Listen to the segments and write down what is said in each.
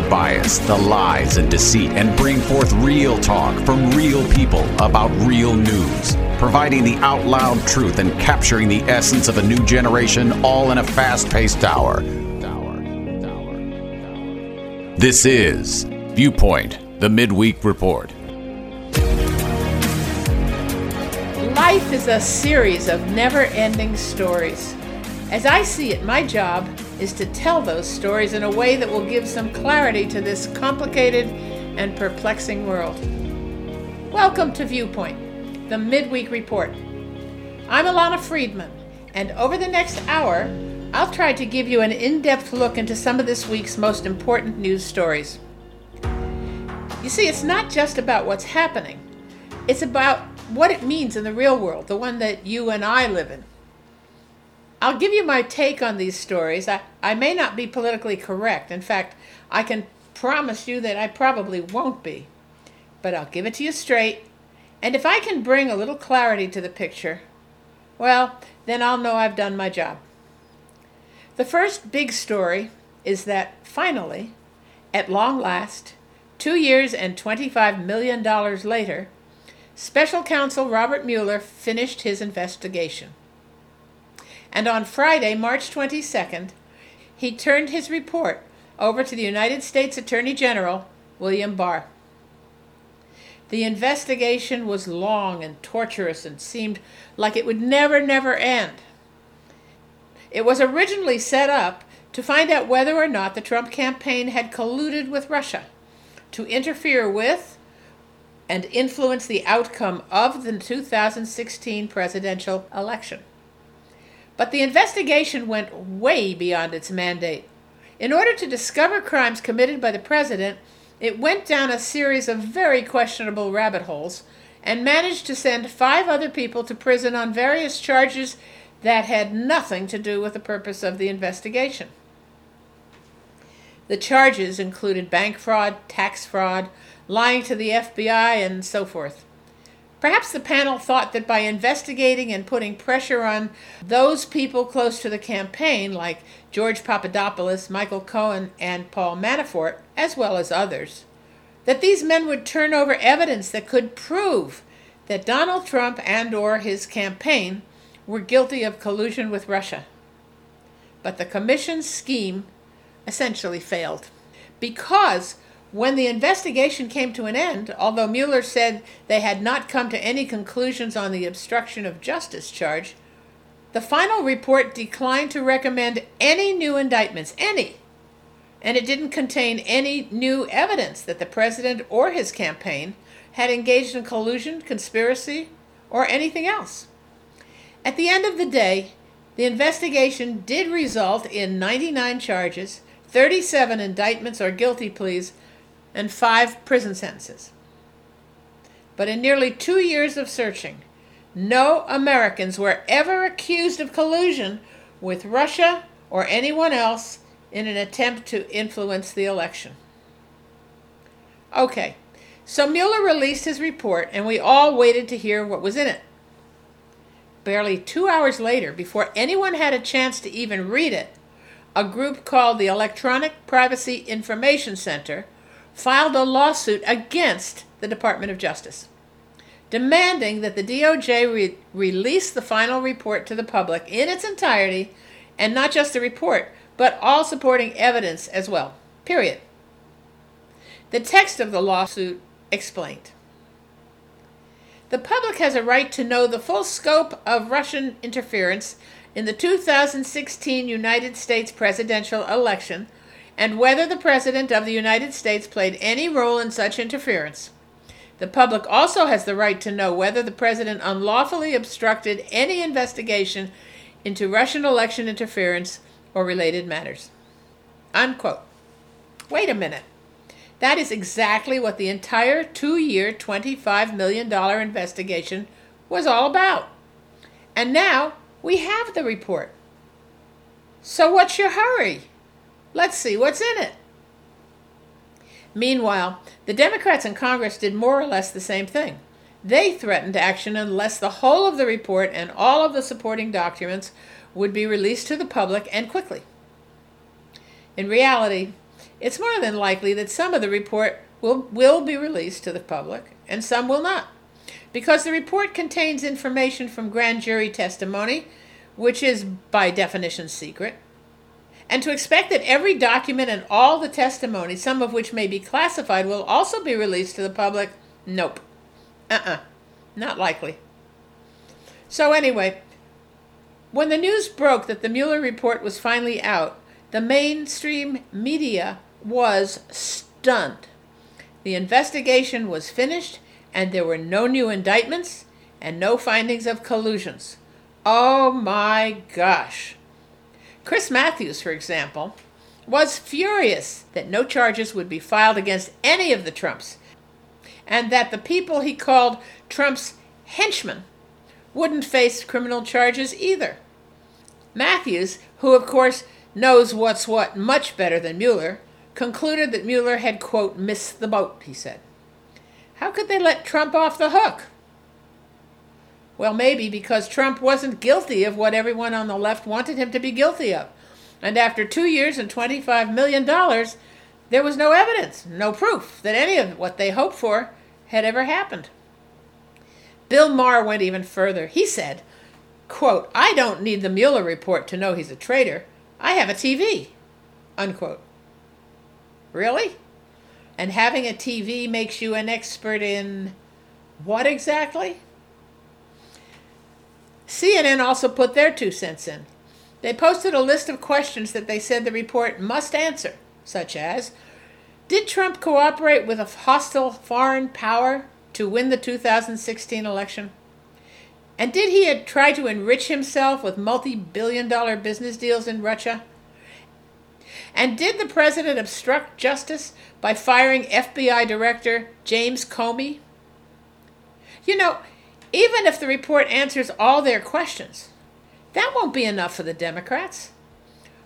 the bias, the lies, and deceit and bring forth real talk from real people about real news, providing the out loud truth and capturing the essence of a new generation all in a fast paced hour. This is Viewpoint, the midweek report. Life is a series of never ending stories. As I see it, my job is to tell those stories in a way that will give some clarity to this complicated and perplexing world. Welcome to Viewpoint, the midweek report. I'm Ilana Freedman, and over the next hour, I'll try to give you an in depth look into some of this week's most important news stories. You see, it's not just about what's happening, it's about what it means in the real world, the one that you and I live in. I'll give you my take on these stories. I, I may not be politically correct. In fact, I can promise you that I probably won't be. But I'll give it to you straight. And if I can bring a little clarity to the picture, well, then I'll know I've done my job. The first big story is that finally, at long last, two years and $25 million later, Special Counsel Robert Mueller finished his investigation and on Friday, March 22nd, he turned his report over to the United States Attorney General, William Barr. The investigation was long and torturous and seemed like it would never, never end. It was originally set up to find out whether or not the Trump campaign had colluded with Russia to interfere with and influence the outcome of the 2016 presidential election. But the investigation went way beyond its mandate. In order to discover crimes committed by the president, it went down a series of very questionable rabbit holes and managed to send five other people to prison on various charges that had nothing to do with the purpose of the investigation. The charges included bank fraud, tax fraud, lying to the FBI, and so forth. Perhaps the panel thought that by investigating and putting pressure on those people close to the campaign, like George Papadopoulos, Michael Cohen, and Paul Manafort, as well as others, that these men would turn over evidence that could prove that Donald Trump and or his campaign were guilty of collusion with Russia. But the commission's scheme essentially failed because when the investigation came to an end, although Mueller said they had not come to any conclusions on the obstruction of justice charge, the final report declined to recommend any new indictments, any. And it didn't contain any new evidence that the president or his campaign had engaged in collusion, conspiracy, or anything else. At the end of the day, the investigation did result in 99 charges, 37 indictments or guilty pleas, and five prison sentences. But in nearly two years of searching, no Americans were ever accused of collusion with Russia or anyone else in an attempt to influence the election. Okay, so Mueller released his report, and we all waited to hear what was in it. Barely two hours later, before anyone had a chance to even read it, a group called the Electronic Privacy Information Center filed a lawsuit against the Department of Justice, demanding that the DOJ re- release the final report to the public in its entirety, and not just the report, but all supporting evidence as well. Period. The text of the lawsuit explained. The public has a right to know the full scope of Russian interference in the 2016 United States presidential election and whether the President of the United States played any role in such interference. The public also has the right to know whether the President unlawfully obstructed any investigation into Russian election interference or related matters. Unquote. Wait a minute. That is exactly what the entire two year, $25 million investigation was all about. And now we have the report. So what's your hurry? Let's see what's in it. Meanwhile, the Democrats in Congress did more or less the same thing. They threatened action unless the whole of the report and all of the supporting documents would be released to the public and quickly. In reality, it's more than likely that some of the report will, will be released to the public and some will not. Because the report contains information from grand jury testimony, which is by definition secret. And to expect that every document and all the testimony, some of which may be classified, will also be released to the public, nope. Uh uh-uh. uh. Not likely. So, anyway, when the news broke that the Mueller report was finally out, the mainstream media was stunned. The investigation was finished, and there were no new indictments and no findings of collusions. Oh my gosh. Chris Matthews, for example, was furious that no charges would be filed against any of the Trumps, and that the people he called Trump's henchmen wouldn't face criminal charges either. Matthews, who of course knows what's what much better than Mueller, concluded that Mueller had, quote, missed the boat, he said. How could they let Trump off the hook? Well, maybe because Trump wasn't guilty of what everyone on the left wanted him to be guilty of. And after two years and $25 million, there was no evidence, no proof that any of what they hoped for had ever happened. Bill Maher went even further. He said, quote, I don't need the Mueller report to know he's a traitor. I have a TV, unquote. Really? And having a TV makes you an expert in what exactly? CNN also put their two cents in. They posted a list of questions that they said the report must answer, such as Did Trump cooperate with a hostile foreign power to win the 2016 election? And did he try to enrich himself with multi billion dollar business deals in Russia? And did the president obstruct justice by firing FBI Director James Comey? You know, even if the report answers all their questions, that won't be enough for the Democrats.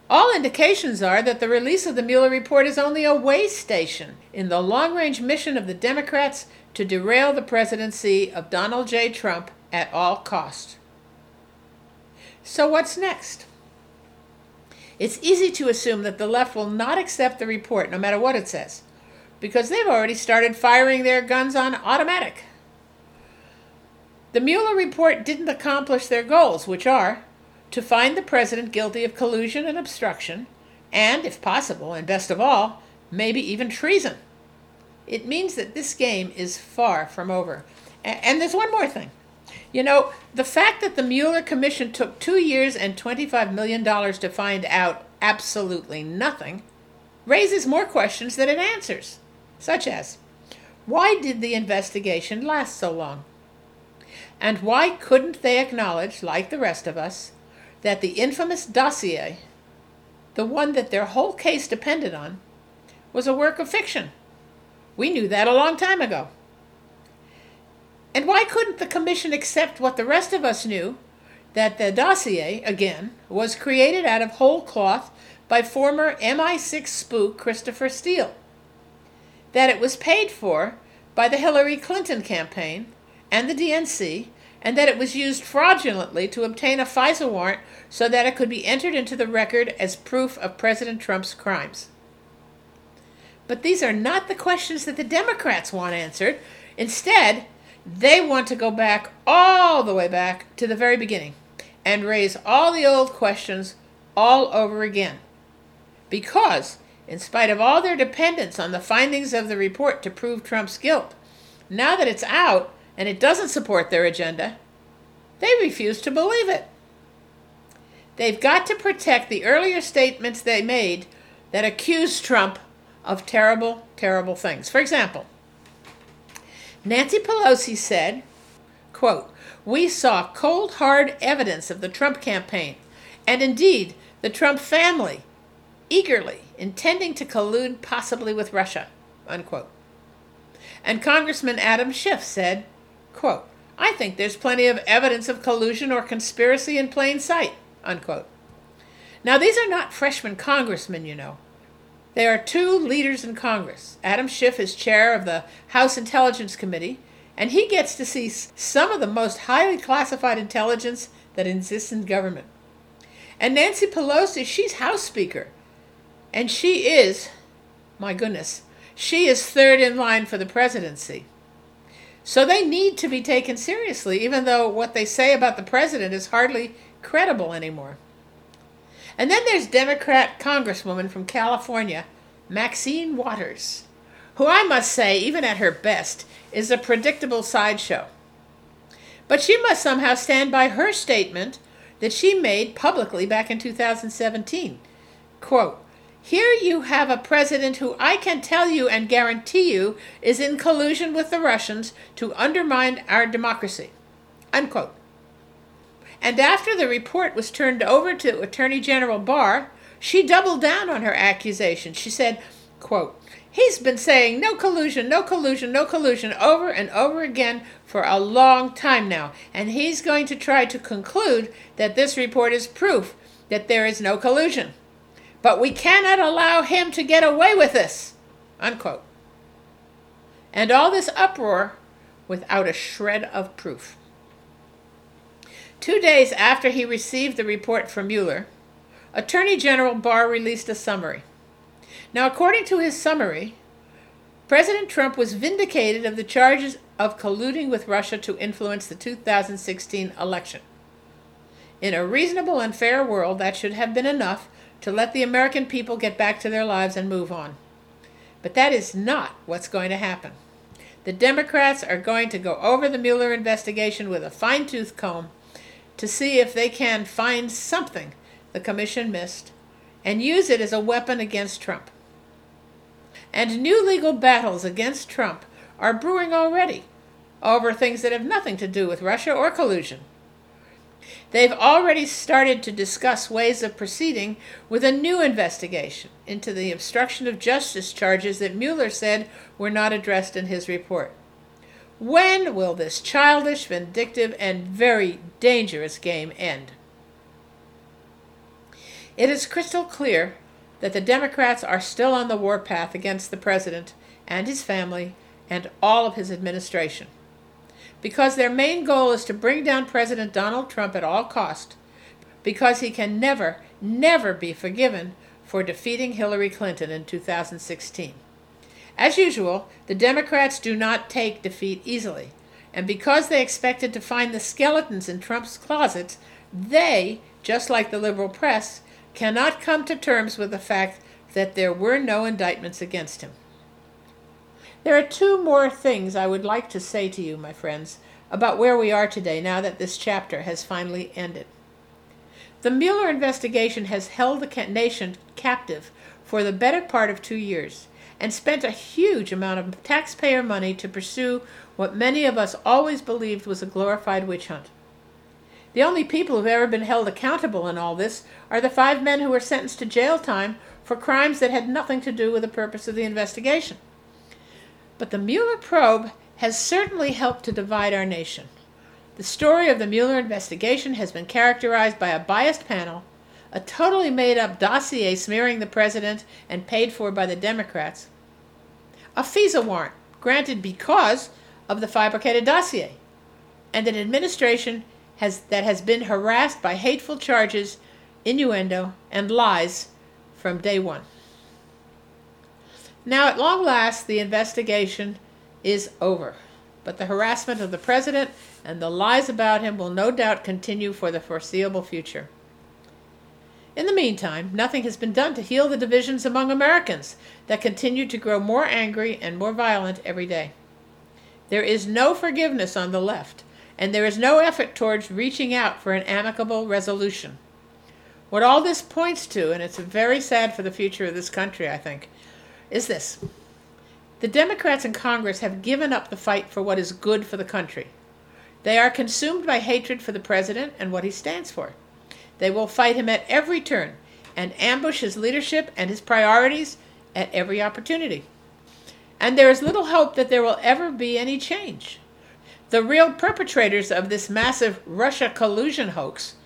All indications are that the release of the Mueller report is only a way station in the long range mission of the Democrats to derail the presidency of Donald J. Trump at all cost. So, what's next? It's easy to assume that the left will not accept the report, no matter what it says, because they've already started firing their guns on automatic. The Mueller report didn't accomplish their goals, which are to find the president guilty of collusion and obstruction, and, if possible, and best of all, maybe even treason. It means that this game is far from over. And there's one more thing. You know, the fact that the Mueller Commission took two years and $25 million to find out absolutely nothing raises more questions than it answers, such as why did the investigation last so long? And why couldn't they acknowledge, like the rest of us, that the infamous dossier, the one that their whole case depended on, was a work of fiction? We knew that a long time ago. And why couldn't the commission accept what the rest of us knew that the dossier, again, was created out of whole cloth by former MI6 spook Christopher Steele? That it was paid for by the Hillary Clinton campaign and the DNC, and that it was used fraudulently to obtain a FISA warrant so that it could be entered into the record as proof of President Trump's crimes. But these are not the questions that the Democrats want answered. Instead, they want to go back all the way back to the very beginning and raise all the old questions all over again. Because, in spite of all their dependence on the findings of the report to prove Trump's guilt, now that it's out, and it doesn't support their agenda, they refuse to believe it. They've got to protect the earlier statements they made that accuse Trump of terrible, terrible things. For example, Nancy Pelosi said, quote, We saw cold, hard evidence of the Trump campaign, and indeed the Trump family, eagerly intending to collude possibly with Russia, unquote. And Congressman Adam Schiff said, Quote, I think there's plenty of evidence of collusion or conspiracy in plain sight. Unquote. Now, these are not freshman congressmen, you know. They are two leaders in Congress. Adam Schiff is chair of the House Intelligence Committee, and he gets to see some of the most highly classified intelligence that exists in government. And Nancy Pelosi, she's House Speaker, and she is My goodness, she is third in line for the presidency. So they need to be taken seriously, even though what they say about the president is hardly credible anymore. And then there's Democrat Congresswoman from California, Maxine Waters, who I must say, even at her best, is a predictable sideshow. But she must somehow stand by her statement that she made publicly back in 2017. Quote, here you have a president who I can tell you and guarantee you is in collusion with the Russians to undermine our democracy. Unquote. And after the report was turned over to Attorney General Barr, she doubled down on her accusation. She said, quote, He's been saying no collusion, no collusion, no collusion over and over again for a long time now, and he's going to try to conclude that this report is proof that there is no collusion. But we cannot allow him to get away with this. Unquote. And all this uproar without a shred of proof. Two days after he received the report from Mueller, Attorney General Barr released a summary. Now, according to his summary, President Trump was vindicated of the charges of colluding with Russia to influence the 2016 election. In a reasonable and fair world, that should have been enough to let the American people get back to their lives and move on. But that is not what's going to happen. The Democrats are going to go over the Mueller investigation with a fine tooth comb to see if they can find something the Commission missed and use it as a weapon against Trump. And new legal battles against Trump are brewing already over things that have nothing to do with Russia or collusion. They've already started to discuss ways of proceeding with a new investigation into the obstruction of justice charges that Mueller said were not addressed in his report. When will this childish, vindictive, and very dangerous game end? It is crystal clear that the Democrats are still on the warpath against the president and his family and all of his administration. Because their main goal is to bring down President Donald Trump at all cost, because he can never, never be forgiven for defeating Hillary Clinton in 2016. As usual, the Democrats do not take defeat easily, and because they expected to find the skeletons in Trump's closets, they, just like the liberal press, cannot come to terms with the fact that there were no indictments against him. There are two more things I would like to say to you, my friends, about where we are today now that this chapter has finally ended. The Mueller investigation has held the nation captive for the better part of two years and spent a huge amount of taxpayer money to pursue what many of us always believed was a glorified witch hunt. The only people who've ever been held accountable in all this are the five men who were sentenced to jail time for crimes that had nothing to do with the purpose of the investigation. But the Mueller probe has certainly helped to divide our nation. The story of the Mueller investigation has been characterized by a biased panel a totally made up dossier smearing the president and paid for by the Democrats, a FISA warrant granted because of the fabricated dossier, and an administration has, that has been harassed by hateful charges, innuendo, and lies from day one. Now, at long last, the investigation is over, but the harassment of the president and the lies about him will no doubt continue for the foreseeable future. In the meantime, nothing has been done to heal the divisions among Americans that continue to grow more angry and more violent every day. There is no forgiveness on the left, and there is no effort towards reaching out for an amicable resolution. What all this points to, and it's very sad for the future of this country, I think, is this. The Democrats in Congress have given up the fight for what is good for the country. They are consumed by hatred for the president and what he stands for. They will fight him at every turn and ambush his leadership and his priorities at every opportunity. And there is little hope that there will ever be any change. The real perpetrators of this massive Russia collusion hoax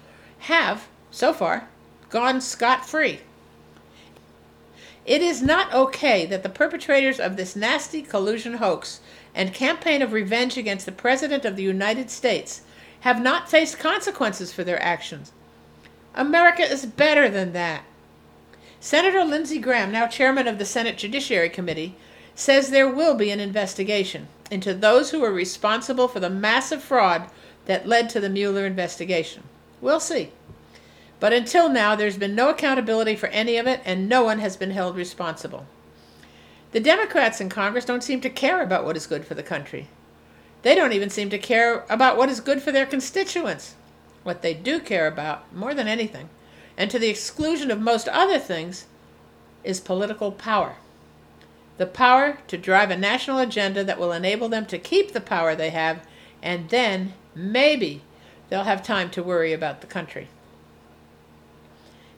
have, so far, gone scot free. It is not okay that the perpetrators of this nasty collusion hoax and campaign of revenge against the President of the United States have not faced consequences for their actions America is better than that. Senator Lindsey Graham, now chairman of the Senate Judiciary Committee, says there will be an investigation into those who were responsible for the massive fraud that led to the Mueller investigation. We'll see. But until now, there's been no accountability for any of it, and no one has been held responsible. The Democrats in Congress don't seem to care about what is good for the country. They don't even seem to care about what is good for their constituents. What they do care about, more than anything, and to the exclusion of most other things, is political power. The power to drive a national agenda that will enable them to keep the power they have, and then, maybe, they'll have time to worry about the country.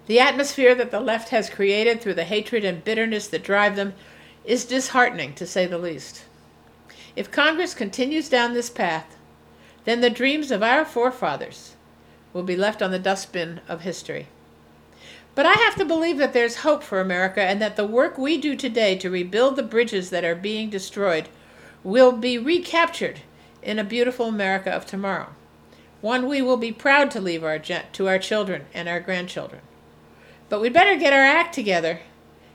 The atmosphere that the left has created through the hatred and bitterness that drive them is disheartening, to say the least. If Congress continues down this path, then the dreams of our forefathers will be left on the dustbin of history. But I have to believe that there's hope for America and that the work we do today to rebuild the bridges that are being destroyed will be recaptured in a beautiful America of tomorrow. One we will be proud to leave our, to our children and our grandchildren. But we'd better get our act together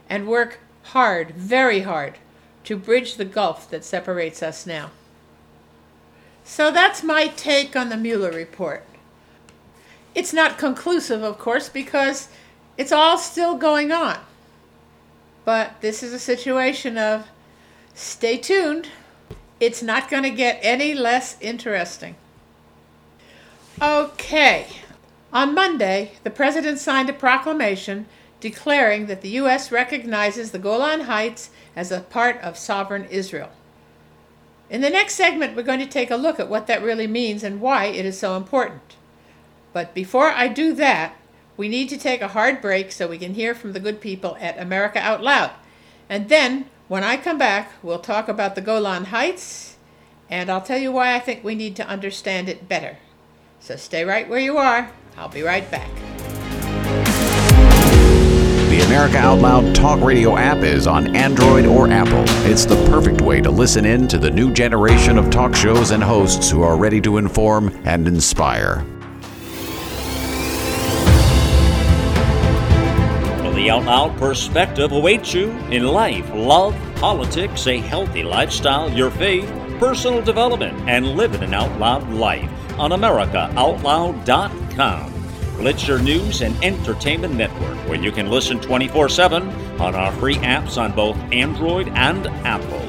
and work hard, very hard, to bridge the gulf that separates us now. So that's my take on the Mueller report. It's not conclusive, of course, because it's all still going on. But this is a situation of stay tuned. It's not going to get any less interesting. Okay. On Monday, the president signed a proclamation declaring that the U.S. recognizes the Golan Heights as a part of sovereign Israel. In the next segment, we're going to take a look at what that really means and why it is so important. But before I do that, we need to take a hard break so we can hear from the good people at America Out Loud. And then, when I come back, we'll talk about the Golan Heights, and I'll tell you why I think we need to understand it better. So stay right where you are. I'll be right back. The America Out Loud Talk Radio app is on Android or Apple. It's the perfect way to listen in to the new generation of talk shows and hosts who are ready to inform and inspire. The Out Loud perspective awaits you in life, love, politics, a healthy lifestyle, your faith, personal development, and living an out loud life on AmericaOutloud.com. Your news and entertainment network where you can listen 24 7 on our free apps on both Android and Apple.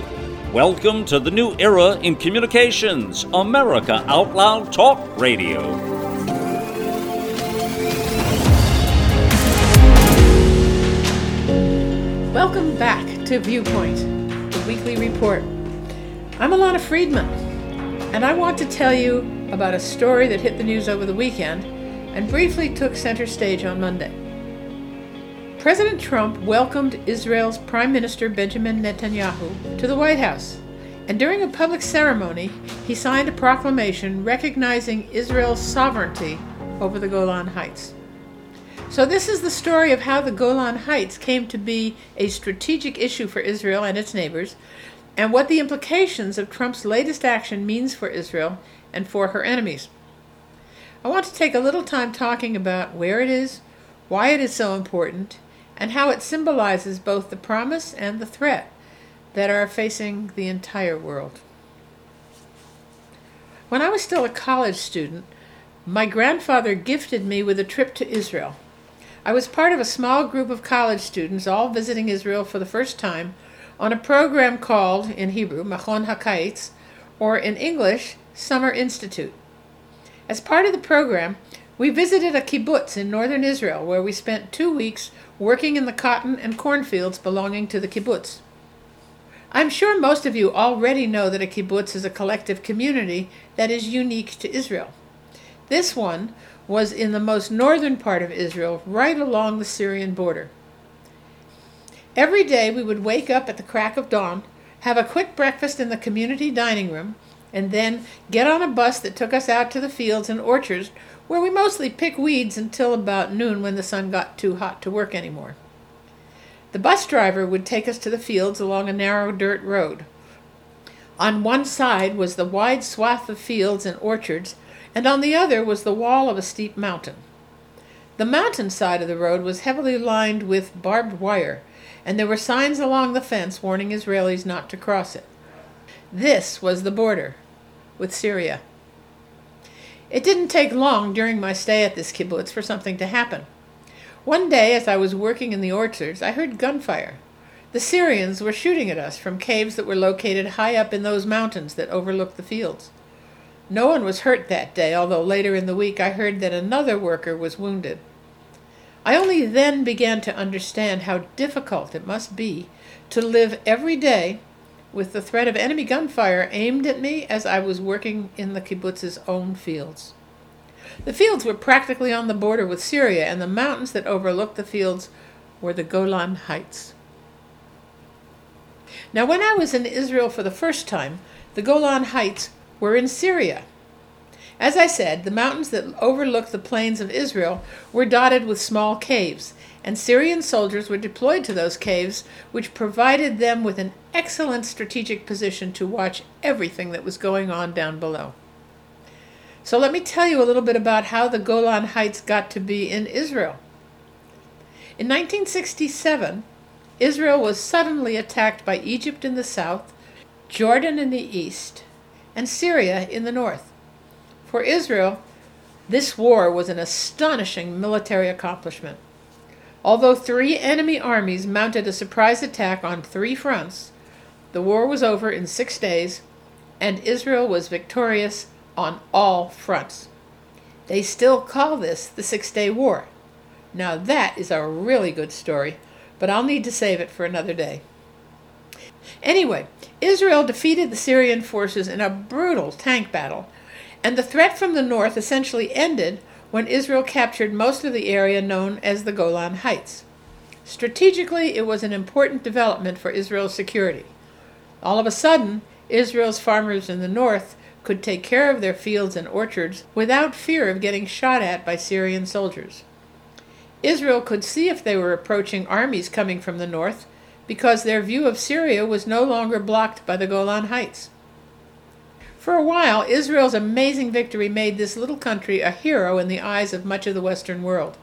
Welcome to the new era in communications, America Out Loud Talk Radio. Welcome back to Viewpoint, the weekly report. I'm Ilana Freedman, and I want to tell you about a story that hit the news over the weekend and briefly took center stage on Monday. President Trump welcomed Israel's Prime Minister Benjamin Netanyahu to the White House, and during a public ceremony, he signed a proclamation recognizing Israel's sovereignty over the Golan Heights. So, this is the story of how the Golan Heights came to be a strategic issue for Israel and its neighbors, and what the implications of Trump's latest action means for Israel and for her enemies. I want to take a little time talking about where it is, why it is so important, and how it symbolizes both the promise and the threat that are facing the entire world. When I was still a college student, my grandfather gifted me with a trip to Israel. I was part of a small group of college students all visiting Israel for the first time on a program called, in Hebrew, Machon HaKaitz, or in English, Summer Institute. As part of the program, we visited a kibbutz in northern Israel where we spent two weeks working in the cotton and cornfields belonging to the kibbutz. I'm sure most of you already know that a kibbutz is a collective community that is unique to Israel. This one was in the most northern part of Israel, right along the Syrian border. Every day we would wake up at the crack of dawn, have a quick breakfast in the community dining room, and then get on a bus that took us out to the fields and orchards where we mostly pick weeds until about noon when the sun got too hot to work anymore. The bus driver would take us to the fields along a narrow dirt road. On one side was the wide swath of fields and orchards, and on the other was the wall of a steep mountain. The mountain side of the road was heavily lined with barbed wire, and there were signs along the fence warning Israelis not to cross it. This was the border with Syria. It didn't take long during my stay at this kibbutz for something to happen. One day, as I was working in the orchards, I heard gunfire. The Syrians were shooting at us from caves that were located high up in those mountains that overlook the fields. No one was hurt that day, although later in the week I heard that another worker was wounded. I only then began to understand how difficult it must be to live every day with the threat of enemy gunfire aimed at me as I was working in the kibbutz's own fields. The fields were practically on the border with Syria, and the mountains that overlooked the fields were the Golan Heights. Now, when I was in Israel for the first time, the Golan Heights were in Syria. As I said, the mountains that overlook the plains of Israel were dotted with small caves, and Syrian soldiers were deployed to those caves, which provided them with an excellent strategic position to watch everything that was going on down below. So let me tell you a little bit about how the Golan Heights got to be in Israel. In 1967, Israel was suddenly attacked by Egypt in the south, Jordan in the east, and Syria in the north. For Israel, this war was an astonishing military accomplishment. Although three enemy armies mounted a surprise attack on three fronts, the war was over in six days, and Israel was victorious on all fronts. They still call this the Six Day War. Now, that is a really good story, but I'll need to save it for another day. Anyway, Israel defeated the Syrian forces in a brutal tank battle, and the threat from the north essentially ended when Israel captured most of the area known as the Golan Heights. Strategically, it was an important development for Israel's security. All of a sudden, Israel's farmers in the north could take care of their fields and orchards without fear of getting shot at by Syrian soldiers. Israel could see if they were approaching armies coming from the north because their view of Syria was no longer blocked by the Golan Heights. For a while, Israel's amazing victory made this little country a hero in the eyes of much of the Western world.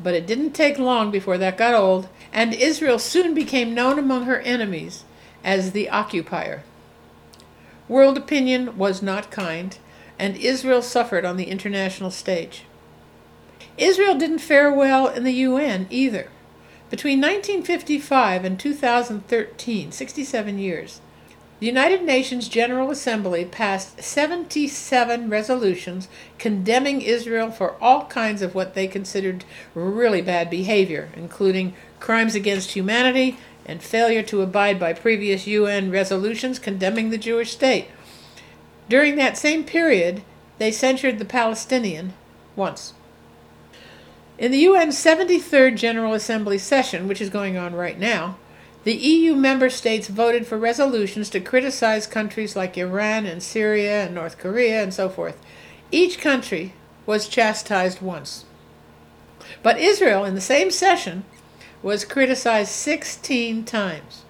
But it didn't take long before that got old, and Israel soon became known among her enemies as the occupier. World opinion was not kind, and Israel suffered on the international stage. Israel didn't fare well in the UN either. Between 1955 and 2013, 67 years, the United Nations General Assembly passed 77 resolutions condemning Israel for all kinds of what they considered really bad behavior, including crimes against humanity and failure to abide by previous UN resolutions condemning the Jewish state. During that same period, they censured the Palestinian once. In the UN's 73rd General Assembly session, which is going on right now, the EU member states voted for resolutions to criticize countries like Iran and Syria and North Korea and so forth. Each country was chastised once. But Israel, in the same session, was criticized 16 times.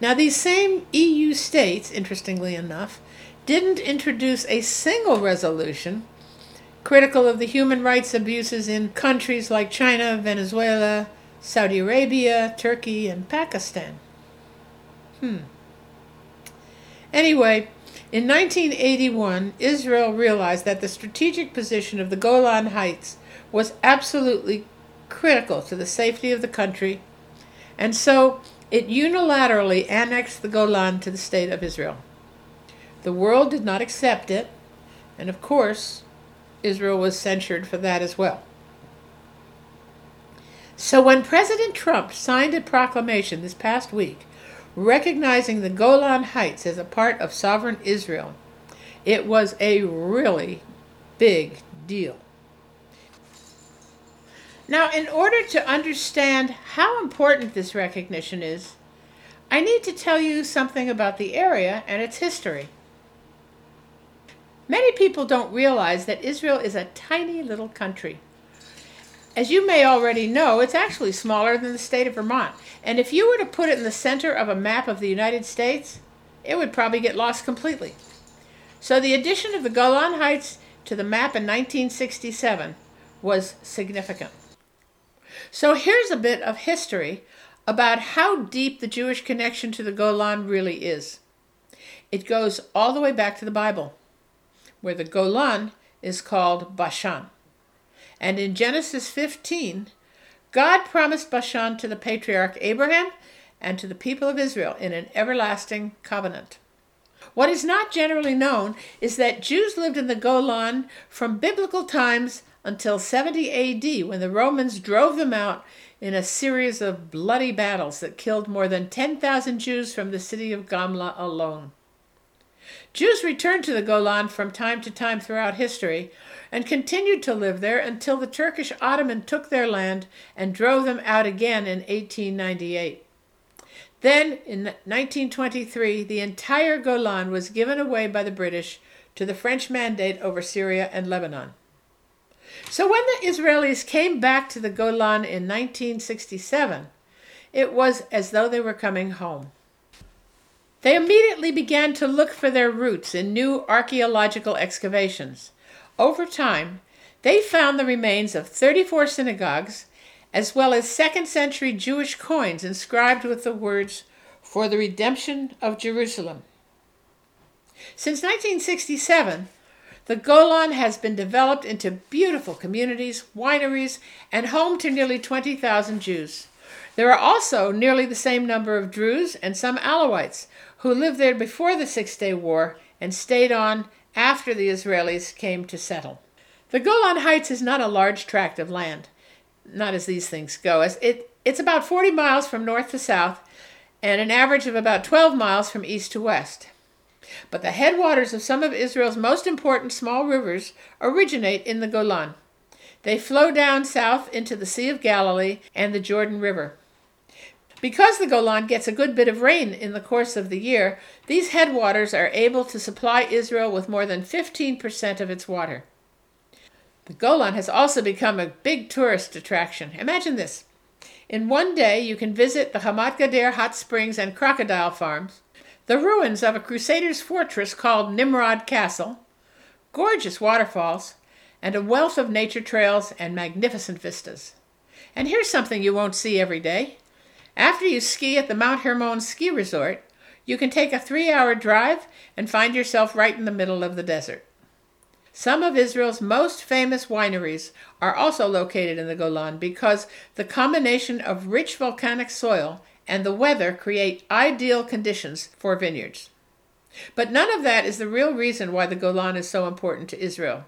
Now, these same EU states, interestingly enough, didn't introduce a single resolution critical of the human rights abuses in countries like China, Venezuela, Saudi Arabia, Turkey, and Pakistan. Hmm. Anyway, in 1981, Israel realized that the strategic position of the Golan Heights was absolutely critical to the safety of the country, and so it unilaterally annexed the Golan to the state of Israel. The world did not accept it, and of course, Israel was censured for that as well. So when President Trump signed a proclamation this past week recognizing the Golan Heights as a part of sovereign Israel, it was a really big deal. Now, in order to understand how important this recognition is, I need to tell you something about the area and its history. Many people don't realize that Israel is a tiny little country. As you may already know, it's actually smaller than the state of Vermont. And if you were to put it in the center of a map of the United States, it would probably get lost completely. So the addition of the Golan Heights to the map in 1967 was significant. So here's a bit of history about how deep the Jewish connection to the Golan really is. It goes all the way back to the Bible, where the Golan is called Bashan. And in Genesis 15, God promised Bashan to the patriarch Abraham and to the people of Israel in an everlasting covenant. What is not generally known is that Jews lived in the Golan from biblical times until 70 AD when the Romans drove them out in a series of bloody battles that killed more than 10,000 Jews from the city of Gamla alone. Jews returned to the Golan from time to time throughout history and continued to live there until the Turkish Ottoman took their land and drove them out again in 1898. Then, in 1923, the entire Golan was given away by the British to the French mandate over Syria and Lebanon. So when the Israelis came back to the Golan in 1967, it was as though they were coming home. They immediately began to look for their roots in new archaeological excavations. Over time, they found the remains of 34 synagogues, as well as second century Jewish coins inscribed with the words, For the Redemption of Jerusalem. Since 1967, the Golan has been developed into beautiful communities, wineries, and home to nearly 20,000 Jews. There are also nearly the same number of Druze and some Alawites who lived there before the Six Day War and stayed on after the Israelis came to settle. The Golan Heights is not a large tract of land, not as these things go. As It, it's about 40 miles from north to south and an average of about 12 miles from east to west. But the headwaters of some of Israel's most important small rivers originate in the Golan. They flow down south into the Sea of Galilee and the Jordan River. Because the Golan gets a good bit of rain in the course of the year, these headwaters are able to supply Israel with more than 15% of its water. The Golan has also become a big tourist attraction. Imagine this. In one day, you can visit the Hamat Gader hot springs and crocodile farms, the ruins of a crusader's fortress called Nimrod Castle, gorgeous waterfalls, and a wealth of nature trails and magnificent vistas. And here's something you won't see every day. After you ski at the Mount Hermon ski resort, you can take a three hour drive and find yourself right in the middle of the desert. Some of Israel's most famous wineries are also located in the Golan because the combination of rich volcanic soil and the weather create ideal conditions for vineyards. But none of that is the real reason why the Golan is so important to Israel.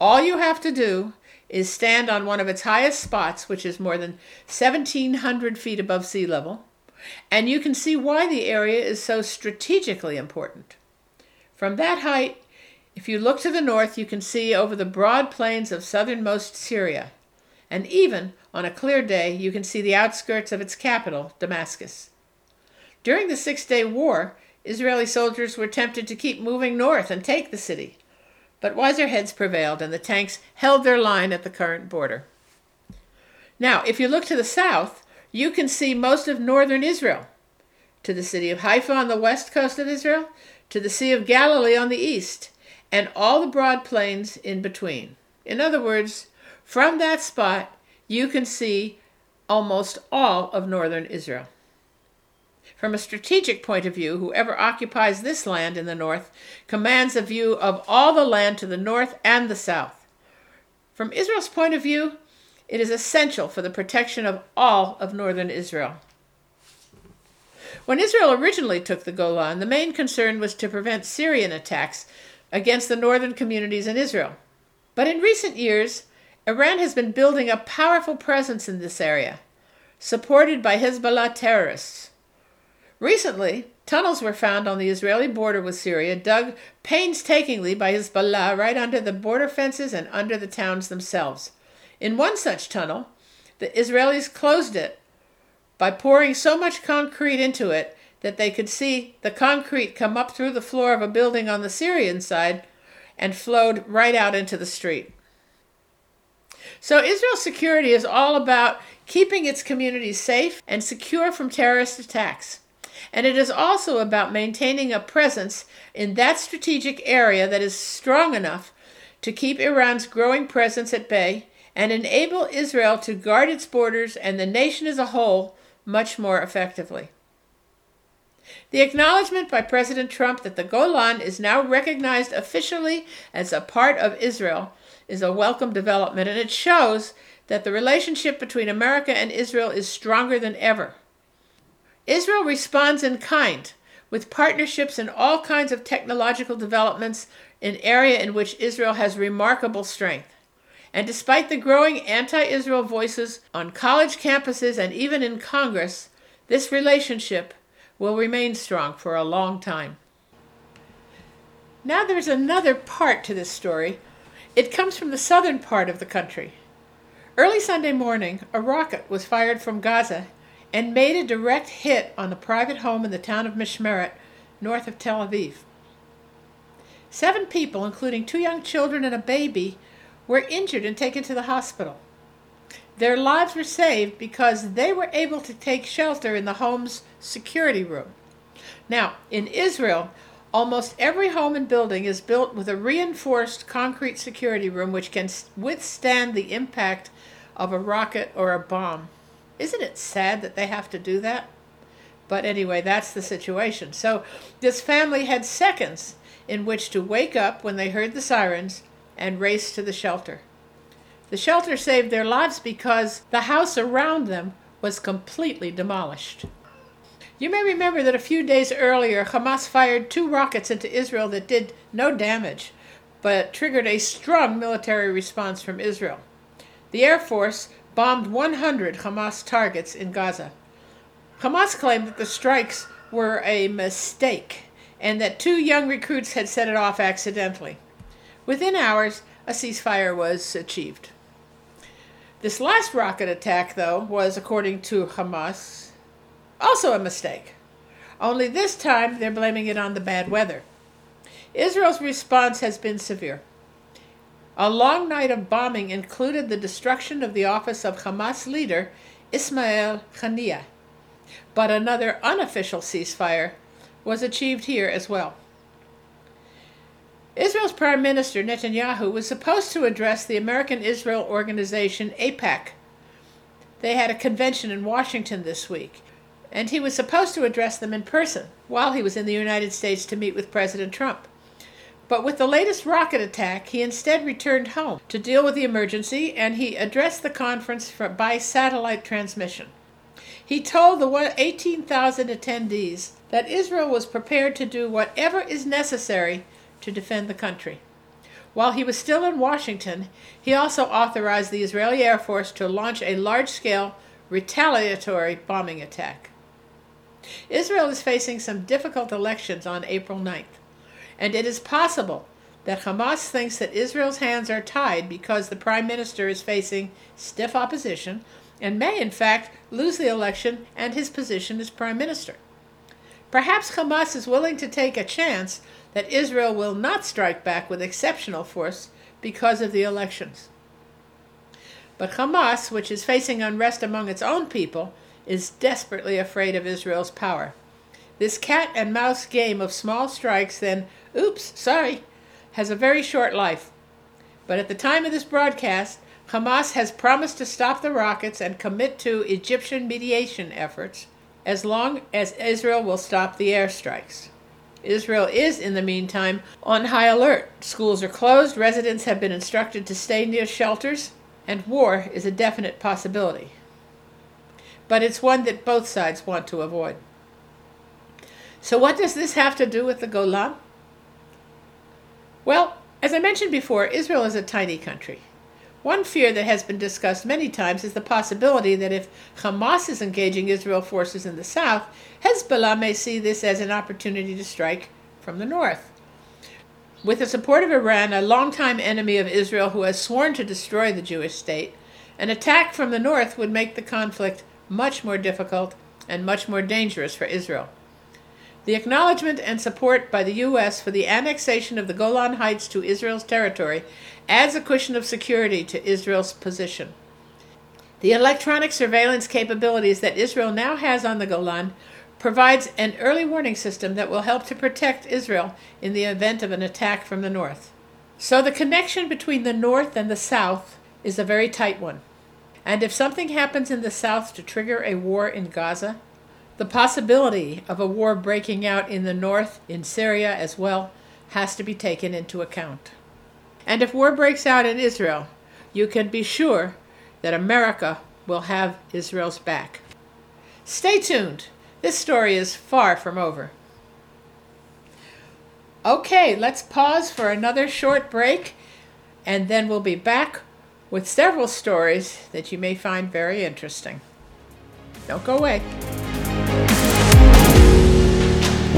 All you have to do is stand on one of its highest spots, which is more than 1,700 feet above sea level, and you can see why the area is so strategically important. From that height, if you look to the north, you can see over the broad plains of southernmost Syria, and even on a clear day, you can see the outskirts of its capital, Damascus. During the Six Day War, Israeli soldiers were tempted to keep moving north and take the city, but wiser heads prevailed and the tanks held their line at the current border. Now, if you look to the south, you can see most of northern Israel, to the city of Haifa on the west coast of Israel, to the Sea of Galilee on the east, and all the broad plains in between. In other words, from that spot, you can see almost all of northern Israel. From a strategic point of view, whoever occupies this land in the north commands a view of all the land to the north and the south. From Israel's point of view, it is essential for the protection of all of northern Israel. When Israel originally took the Golan, the main concern was to prevent Syrian attacks against the northern communities in Israel. But in recent years, Iran has been building a powerful presence in this area, supported by Hezbollah terrorists. Recently, tunnels were found on the Israeli border with Syria, dug painstakingly by Hezbollah right under the border fences and under the towns themselves. In one such tunnel, the Israelis closed it by pouring so much concrete into it that they could see the concrete come up through the floor of a building on the Syrian side and flowed right out into the street. So Israel's security is all about keeping its communities safe and secure from terrorist attacks. And it is also about maintaining a presence in that strategic area that is strong enough to keep Iran's growing presence at bay and enable Israel to guard its borders and the nation as a whole much more effectively. The acknowledgement by President Trump that the Golan is now recognized officially as a part of Israel is a welcome development, and it shows that the relationship between America and Israel is stronger than ever. Israel responds in kind with partnerships in all kinds of technological developments, an area in which Israel has remarkable strength. And despite the growing anti Israel voices on college campuses and even in Congress, this relationship will remain strong for a long time. Now there's another part to this story. It comes from the southern part of the country. Early Sunday morning, a rocket was fired from Gaza and made a direct hit on a private home in the town of Mishmeret, north of Tel Aviv. Seven people, including two young children and a baby, were injured and taken to the hospital. Their lives were saved because they were able to take shelter in the home's security room. Now, in Israel, almost every home and building is built with a reinforced concrete security room which can withstand the impact of a rocket or a bomb. Isn't it sad that they have to do that? But anyway, that's the situation. So this family had seconds in which to wake up when they heard the sirens and race to the shelter. The shelter saved their lives because the house around them was completely demolished. You may remember that a few days earlier, Hamas fired two rockets into Israel that did no damage, but triggered a strong military response from Israel. The Air Force bombed 100 Hamas targets in Gaza. Hamas claimed that the strikes were a mistake and that two young recruits had set it off accidentally. Within hours, a ceasefire was achieved. This last rocket attack, though, was, according to Hamas, also a mistake. Only this time they're blaming it on the bad weather. Israel's response has been severe. A long night of bombing included the destruction of the office of Hamas leader Ismail Haniyeh. But another unofficial ceasefire was achieved here as well. Israel's Prime Minister Netanyahu was supposed to address the American Israel organization AIPAC. They had a convention in Washington this week, and he was supposed to address them in person while he was in the United States to meet with President Trump. But with the latest rocket attack, he instead returned home to deal with the emergency and he addressed the conference for, by satellite transmission. He told the 18,000 attendees that Israel was prepared to do whatever is necessary to defend the country. While he was still in Washington, he also authorized the Israeli Air Force to launch a large scale retaliatory bombing attack. Israel is facing some difficult elections on April 9th, and it is possible that Hamas thinks that Israel's hands are tied because the prime minister is facing stiff opposition and may, in fact, lose the election and his position as prime minister. Perhaps Hamas is willing to take a chance that Israel will not strike back with exceptional force because of the elections. But Hamas, which is facing unrest among its own people, is desperately afraid of Israel's power. This cat and mouse game of small strikes, then, oops, sorry, has a very short life. But at the time of this broadcast, Hamas has promised to stop the rockets and commit to Egyptian mediation efforts as long as Israel will stop the airstrikes. Israel is, in the meantime, on high alert. Schools are closed, residents have been instructed to stay near shelters, and war is a definite possibility. But it's one that both sides want to avoid. So, what does this have to do with the Golan? Well, as I mentioned before, Israel is a tiny country. One fear that has been discussed many times is the possibility that if Hamas is engaging Israel forces in the south, Hezbollah may see this as an opportunity to strike from the north. With the support of Iran, a longtime enemy of Israel who has sworn to destroy the Jewish state, an attack from the north would make the conflict much more difficult and much more dangerous for Israel. The acknowledgement and support by the U.S. for the annexation of the Golan Heights to Israel's territory adds a cushion of security to Israel's position. The electronic surveillance capabilities that Israel now has on the Golan provides an early warning system that will help to protect Israel in the event of an attack from the north. So the connection between the north and the south is a very tight one. And if something happens in the South to trigger a war in Gaza, the possibility of a war breaking out in the North, in Syria as well, has to be taken into account. And if war breaks out in Israel, you can be sure that America will have Israel's back. Stay tuned. This story is far from over. Okay, let's pause for another short break, and then we'll be back with several stories that you may find very interesting. Don't go away.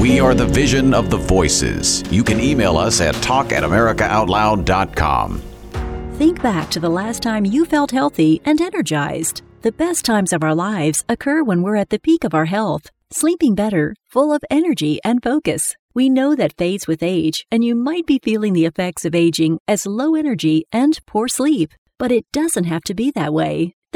We are the vision of the voices. You can email us at talk at americaoutloud.com. Think back to the last time you felt healthy and energized. The best times of our lives occur when we're at the peak of our health, sleeping better, full of energy and focus. We know that fades with age, and you might be feeling the effects of aging as low energy and poor sleep. But it doesn't have to be that way.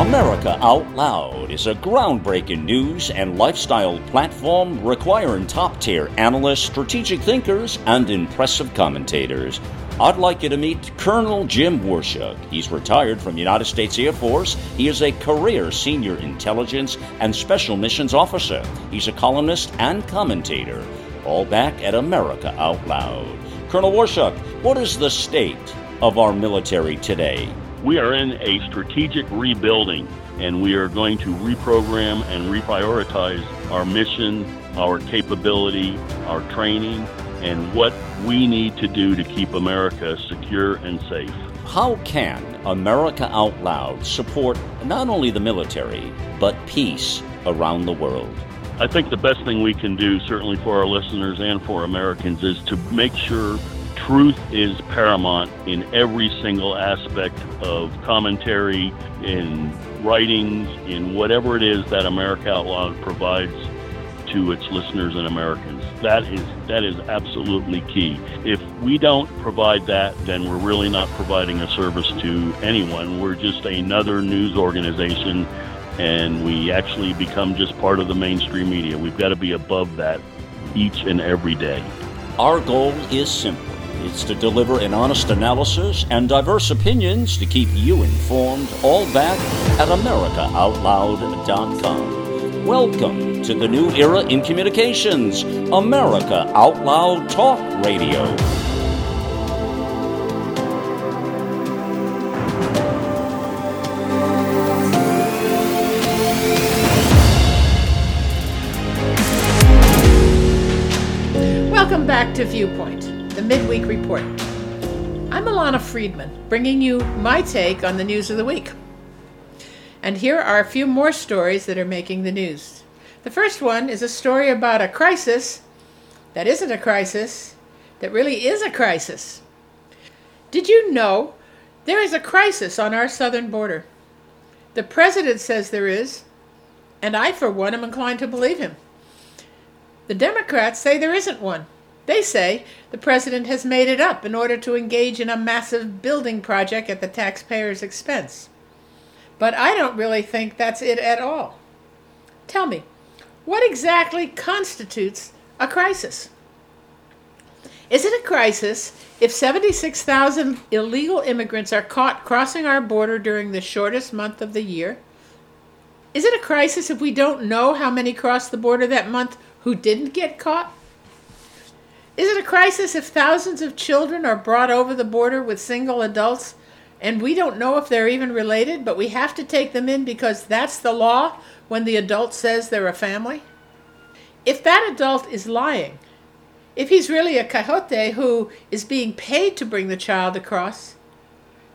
America Out Loud is a groundbreaking news and lifestyle platform requiring top tier analysts, strategic thinkers, and impressive commentators. I'd like you to meet Colonel Jim Waurishuk. He's retired from the United States Air Force. He is a career senior intelligence and special missions officer. He's a columnist and commentator. All back at America Out Loud. Colonel Waurishuk, what is the state of our military today? We are in a strategic rebuilding, and we are going to reprogram and reprioritize our mission, our capability, our training, and what we need to do to keep America secure and safe. How can America Out Loud support not only the military, but peace around the world? I think the best thing we can do, certainly for our listeners and for Americans, is to make sure truth is paramount in every single aspect of commentary, in writings, in whatever it is that America Out Loud provides to its listeners and Americans. That is that is absolutely key. If we don't provide that, then we're really not providing a service to anyone. We're just another news organization and we actually become just part of the mainstream media. We've got to be above that each and every day. Our goal is simple. It's to deliver an honest analysis and diverse opinions to keep you informed, all back at AmericaOutloud.com. Welcome to the new era in communications, America Out Loud Talk Radio. Welcome back to Viewpoint, midweek report. I'm Ilana Freedman, bringing you my take on the news of the week. And here are a few more stories that are making the news. The first one is a story about a crisis that isn't a crisis, that really is a crisis. Did you know there is a crisis on our southern border? The president says there is, and I, for one, am inclined to believe him. The Democrats say there isn't one. They say the president has made it up in order to engage in a massive building project at the taxpayer's expense. But I don't really think that's it at all. Tell me, what exactly constitutes a crisis? Is it a crisis if 76,000 illegal immigrants are caught crossing our border during the shortest month of the year? Is it a crisis if we don't know how many crossed the border that month who didn't get caught? Is it a crisis if thousands of children are brought over the border with single adults and we don't know if they're even related, but we have to take them in because that's the law when the adult says they're a family? If that adult is lying, if he's really a coyote who is being paid to bring the child across,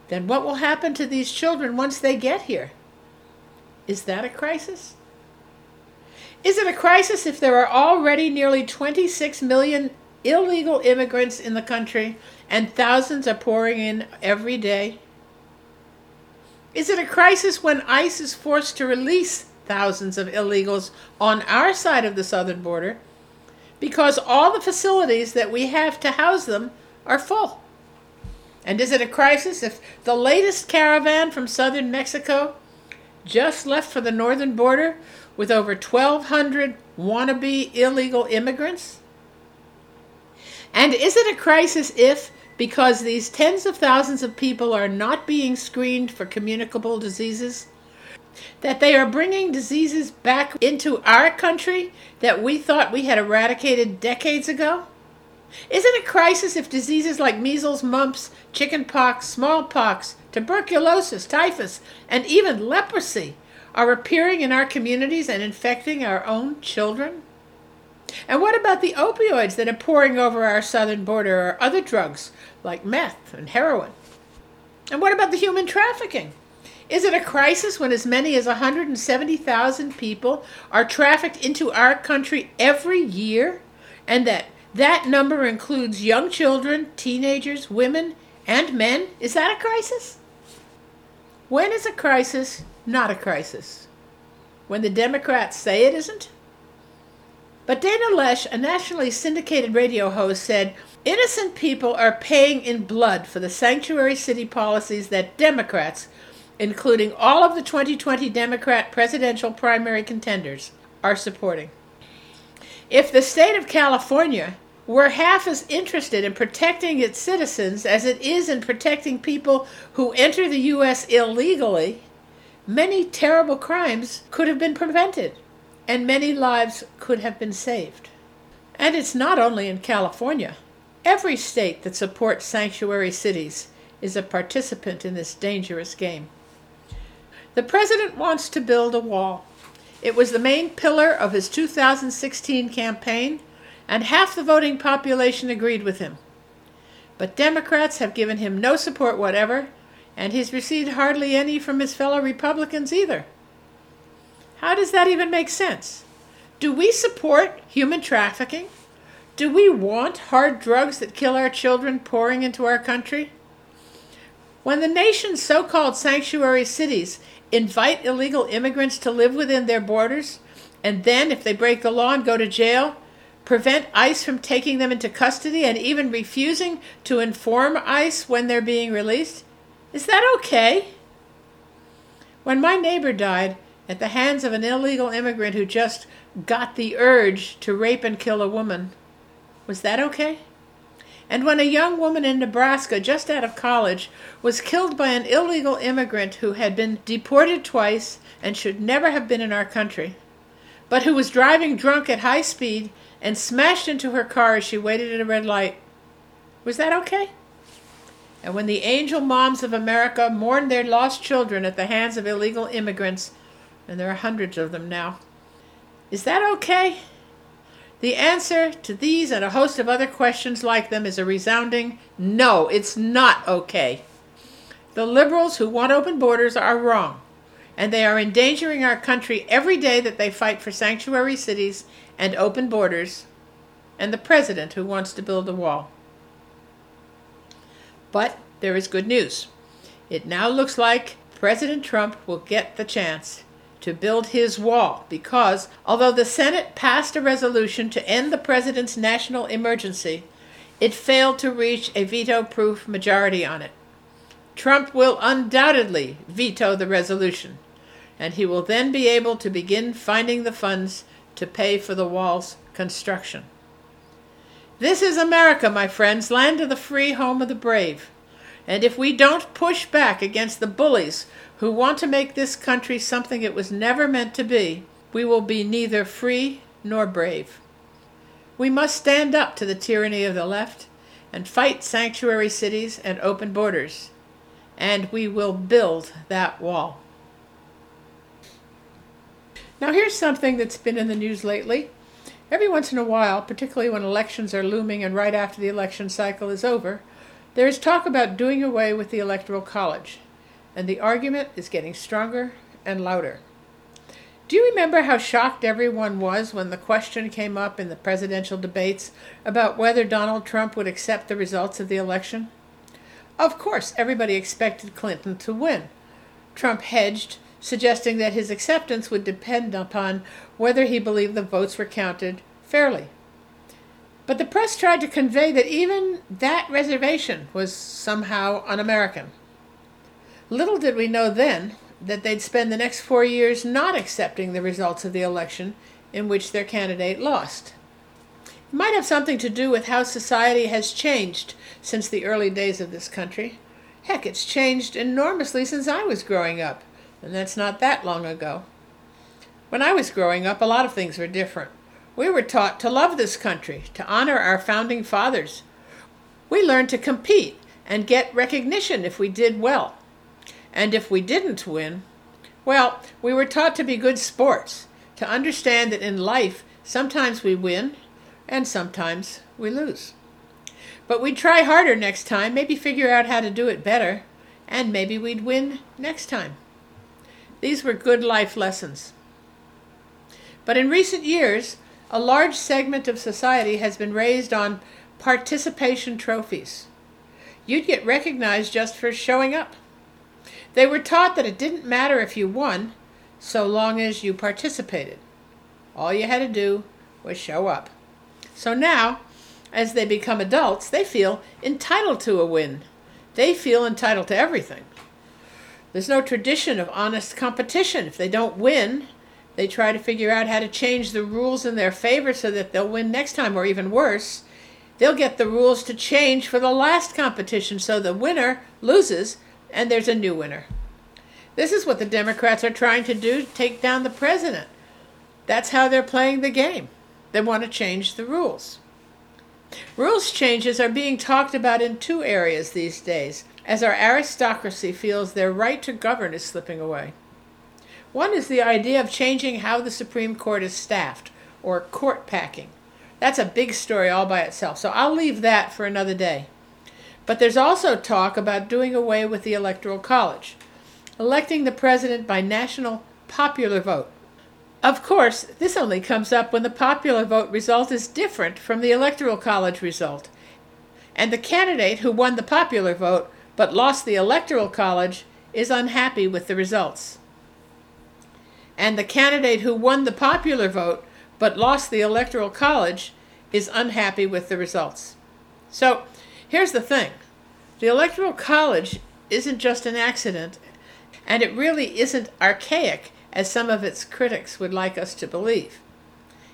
then what will happen to these children once they get here? Is that a crisis? Is it a crisis if there are already nearly 26 million illegal immigrants in the country and thousands are pouring in every day? Is it a crisis when ICE is forced to release thousands of illegals on our side of the southern border because all the facilities that we have to house them are full? And is it a crisis if the latest caravan from southern Mexico just left for the northern border with over 1,200 wannabe illegal immigrants? And is it a crisis if, because these tens of thousands of people are not being screened for communicable diseases, that they are bringing diseases back into our country that we thought we had eradicated decades ago? Is it a crisis if diseases like measles, mumps, chickenpox, smallpox, tuberculosis, typhus, and even leprosy are appearing in our communities and infecting our own children? And what about the opioids that are pouring over our southern border or other drugs like meth and heroin? And what about the human trafficking? Is it a crisis when as many as 170,000 people are trafficked into our country every year and that that number includes young children, teenagers, women, and men. Is that a crisis? When is a crisis not a crisis? When the Democrats say it isn't? But Dana Loesch, a nationally syndicated radio host, said innocent people are paying in blood for the sanctuary city policies that Democrats, including all of the 2020 Democrat presidential primary contenders, are supporting. If the state of California we're half as interested in protecting its citizens as it is in protecting people who enter the U.S. illegally, many terrible crimes could have been prevented and many lives could have been saved. And it's not only in California. Every state that supports sanctuary cities is a participant in this dangerous game. The president wants to build a wall. It was the main pillar of his 2016 campaign and half the voting population agreed with him. But Democrats have given him no support whatever, and he's received hardly any from his fellow Republicans either. How does that even make sense? Do we support human trafficking? Do we want hard drugs that kill our children pouring into our country? When the nation's so called sanctuary cities invite illegal immigrants to live within their borders, and then, if they break the law and go to jail, prevent ICE from taking them into custody and even refusing to inform ICE when they're being released? Is that okay? When my neighbor died at the hands of an illegal immigrant who just got the urge to rape and kill a woman, was that okay? And when a young woman in Nebraska, just out of college, was killed by an illegal immigrant who had been deported twice and should never have been in our country, but who was driving drunk at high speed and smashed into her car as she waited at a red light. Was that okay? And when the angel moms of America mourned their lost children at the hands of illegal immigrants, and there are hundreds of them now, is that okay? The answer to these and a host of other questions like them is a resounding no, it's not okay. The liberals who want open borders are wrong, and they are endangering our country every day that they fight for sanctuary cities and open borders, and the president who wants to build a wall. But there is good news. It now looks like President Trump will get the chance to build his wall because although the Senate passed a resolution to end the president's national emergency, it failed to reach a veto proof majority on it. Trump will undoubtedly veto the resolution, and he will then be able to begin finding the funds to pay for the wall's construction. This is America, my friends, land of the free, home of the brave. And if we don't push back against the bullies who want to make this country something it was never meant to be, we will be neither free nor brave. We must stand up to the tyranny of the left and fight sanctuary cities and open borders. And we will build that wall. Now, here's something that's been in the news lately. Every once in a while, particularly when elections are looming and right after the election cycle is over, There is talk about doing away with the Electoral College, and the argument is getting stronger and louder. Do you remember how shocked everyone was when the question came up in the presidential debates about whether Donald Trump would accept the results of the election? Of course, everybody expected Clinton to win. Trump hedged, suggesting that his acceptance would depend upon whether he believed the votes were counted fairly. But the press tried to convey that even that reservation was somehow un American. Little did we know then that they'd spend the next four years not accepting the results of the election in which their candidate lost. It might have something to do with how society has changed since the early days of this country. Heck, it's changed enormously since I was growing up, and that's not that long ago. When I was growing up, a lot of things were different. We were taught to love this country, to honor our founding fathers. We learned to compete and get recognition if we did well. And if we didn't win, well, we were taught to be good sports, to understand that in life, sometimes we win and sometimes we lose. But we'd try harder next time, maybe figure out how to do it better, and maybe we'd win next time. These were good life lessons. But in recent years, a large segment of society has been raised on participation trophies. You'd get recognized just for showing up. They were taught that it didn't matter if you won, so long as you participated. All you had to do was show up. So now, as they become adults, they feel entitled to a win. They feel entitled to everything. There's no tradition of honest competition. If they don't win, they try to figure out how to change the rules in their favor so that they'll win next time, or even worse, they'll get the rules to change for the last competition so the winner loses and there's a new winner. This is what the Democrats are trying to do take down the president. That's how they're playing the game. They want to change the rules. Rules changes are being talked about in two areas these days, as our aristocracy feels their right to govern is slipping away. One is the idea of changing how the Supreme Court is staffed, or court packing. That's a big story all by itself, so I'll leave that for another day. But there's also talk about doing away with the Electoral College, electing the president by national popular vote. Of course, this only comes up when the popular vote result is different from the Electoral College result. And the candidate who won the popular vote but lost the Electoral College is unhappy with the results and the candidate who won the popular vote but lost the electoral college is unhappy with the results. So here's the thing the electoral college isn't just an accident, and it really isn't archaic as some of its critics would like us to believe.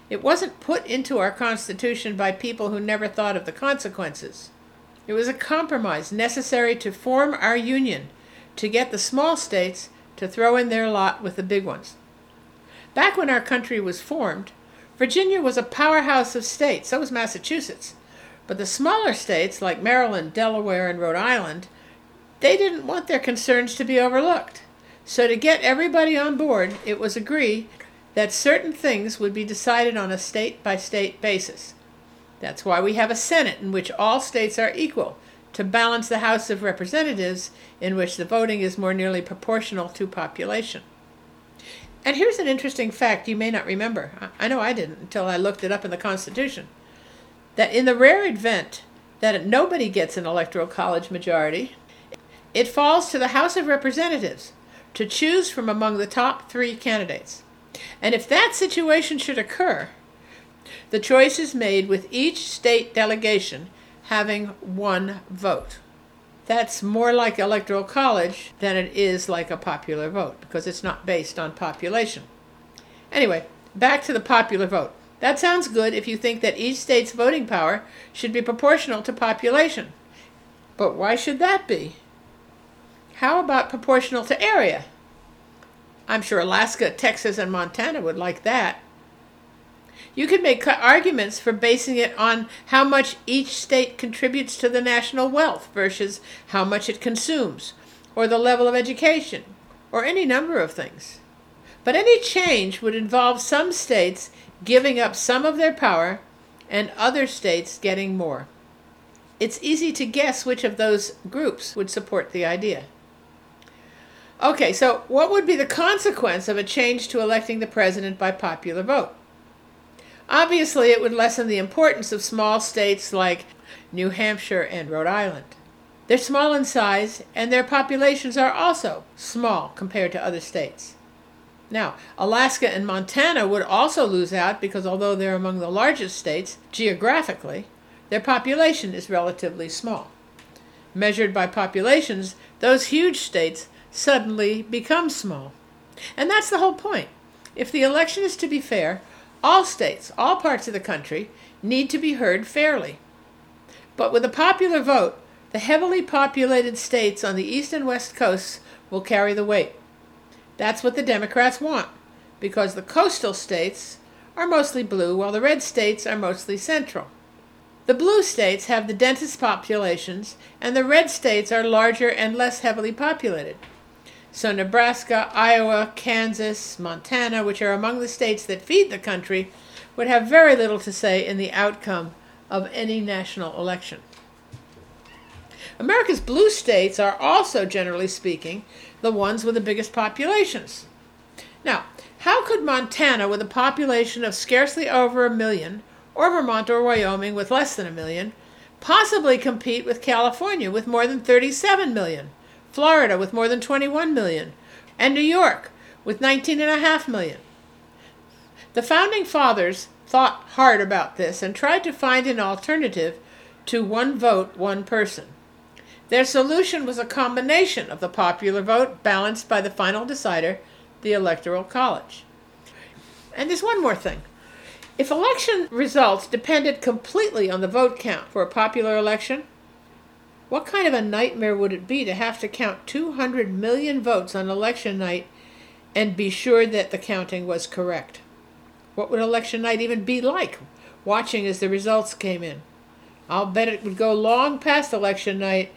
It wasn't put into our Constitution by people who never thought of the consequences. It was a compromise necessary to form our Union, to get the small states to throw in their lot with the big ones. Back when our country was formed, Virginia was a powerhouse of states, so was Massachusetts. But the smaller states, like Maryland, Delaware, and Rhode Island, they didn't want their concerns to be overlooked. So, to get everybody on board, it was agreed that certain things would be decided on a state by state basis. That's why we have a Senate in which all states are equal, to balance the House of Representatives, in which the voting is more nearly proportional to population. And here's an interesting fact you may not remember. I know I didn't until I looked it up in the Constitution. That in the rare event that nobody gets an electoral college majority, it falls to the House of Representatives to choose from among the top three candidates. And if that situation should occur, the choice is made with each state delegation having one vote that's more like electoral college than it is like a popular vote because it's not based on population. Anyway, back to the popular vote. That sounds good if you think that each state's voting power should be proportional to population. But why should that be? How about proportional to area? I'm sure Alaska, Texas, and Montana would like that. You could make arguments for basing it on how much each state contributes to the national wealth versus how much it consumes, or the level of education, or any number of things. But any change would involve some states giving up some of their power and other states getting more. it's easy to guess which of those groups would support the idea. Okay, so what would be the consequence of a change to electing the president by popular vote? Obviously, it would lessen the importance of small states like New Hampshire and Rhode Island. They're small in size, and their populations are also small compared to other states. Now, Alaska and Montana would also lose out because although they're among the largest states geographically, their population is relatively small. Measured by populations, those huge states suddenly become small. And that's the whole point. If the election is to be fair, all states, all parts of the country, need to be heard fairly. But with a popular vote, the heavily populated states on the east and west coasts will carry the weight. That's what the Democrats want, because the coastal states are mostly blue, while the red states are mostly central. The blue states have the densest populations, and the red states are larger and less heavily populated. So, Nebraska, Iowa, Kansas, Montana, which are among the states that feed the country, would have very little to say in the outcome of any national election. America's blue states are also, generally speaking, the ones with the biggest populations. Now, how could Montana, with a population of scarcely over a million, or Vermont or Wyoming with less than a million, possibly compete with California with more than 37 million? Florida with more than 21 million, and New York with 19.5 million. The founding fathers thought hard about this and tried to find an alternative to one vote, one person. Their solution was a combination of the popular vote balanced by the final decider, the Electoral College. And there's one more thing. If election results depended completely on the vote count for a popular election, what kind of a nightmare would it be to have to count 200 million votes on election night and be sure that the counting was correct? What would election night even be like, watching as the results came in? I'll bet it would go long past election night,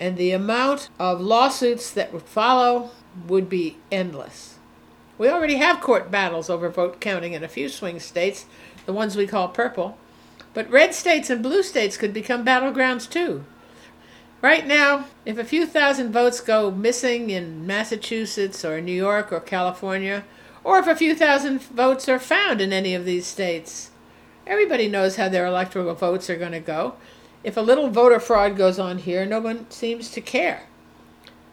and the amount of lawsuits that would follow would be endless. We already have court battles over vote counting in a few swing states, the ones we call purple, but red states and blue states could become battlegrounds too. Right now, if a few thousand votes go missing in Massachusetts or New York or California, or if a few thousand votes are found in any of these states, everybody knows how their electoral votes are going to go. If a little voter fraud goes on here, no one seems to care.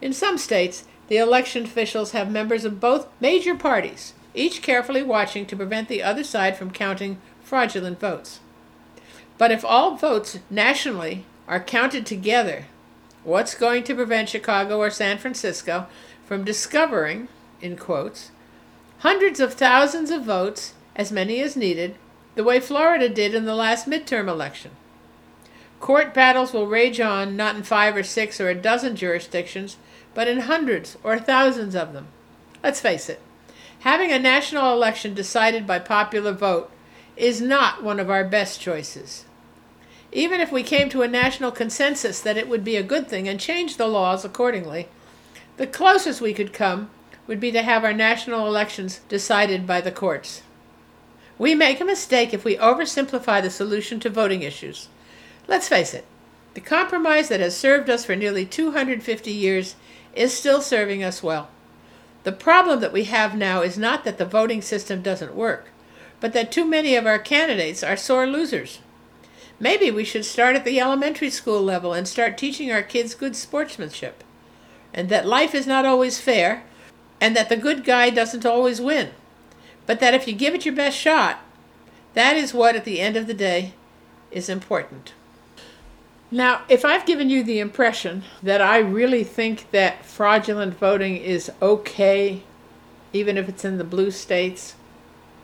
In some states, the election officials have members of both major parties, each carefully watching to prevent the other side from counting fraudulent votes. But if all votes nationally are counted together, What's going to prevent Chicago or San Francisco from discovering, in quotes, hundreds of thousands of votes, as many as needed, the way Florida did in the last midterm election? Court battles will rage on not in five or six or a dozen jurisdictions, but in hundreds or thousands of them. Let's face it, having a national election decided by popular vote is not one of our best choices. Even if we came to a national consensus that it would be a good thing and change the laws accordingly, the closest we could come would be to have our national elections decided by the courts. We make a mistake if we oversimplify the solution to voting issues. Let's face it, the compromise that has served us for nearly 250 years is still serving us well. The problem that we have now is not that the voting system doesn't work, but that too many of our candidates are sore losers. Maybe we should start at the elementary school level and start teaching our kids good sportsmanship. And that life is not always fair, and that the good guy doesn't always win. But that if you give it your best shot, that is what, at the end of the day, is important. Now, if I've given you the impression that I really think that fraudulent voting is okay, even if it's in the blue states,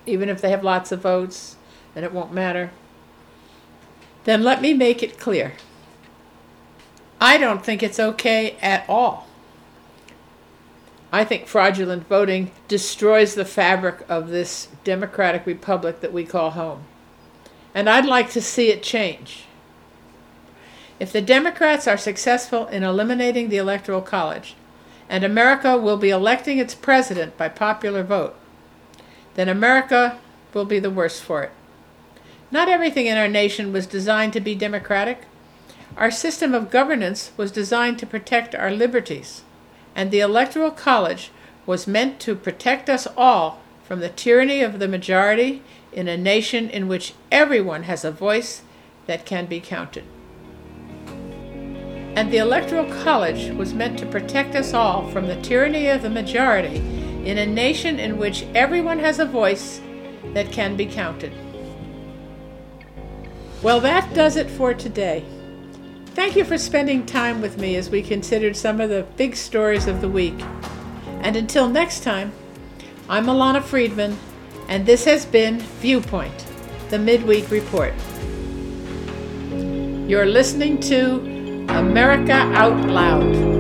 even if they have lots of votes, and it won't matter, then let me make it clear. I don't think it's okay at all. I think fraudulent voting destroys the fabric of this democratic republic that we call home. And I'd like to see it change. If the Democrats are successful in eliminating the Electoral College, and America will be electing its president by popular vote, then America will be the worse for it. Not everything in our nation was designed to be democratic. Our system of governance was designed to protect our liberties, and the Electoral College was meant to protect us all from the tyranny of the majority in a nation in which everyone has a voice that can be counted. And the Electoral College was meant to protect us all from the tyranny of the majority in a nation in which everyone has a voice that can be counted. Well, that does it for today. Thank you for spending time with me as we considered some of the big stories of the week. And until next time, I'm Ilana Freedman, and this has been Viewpoint, the Midweek Report. You're listening to America Out Loud.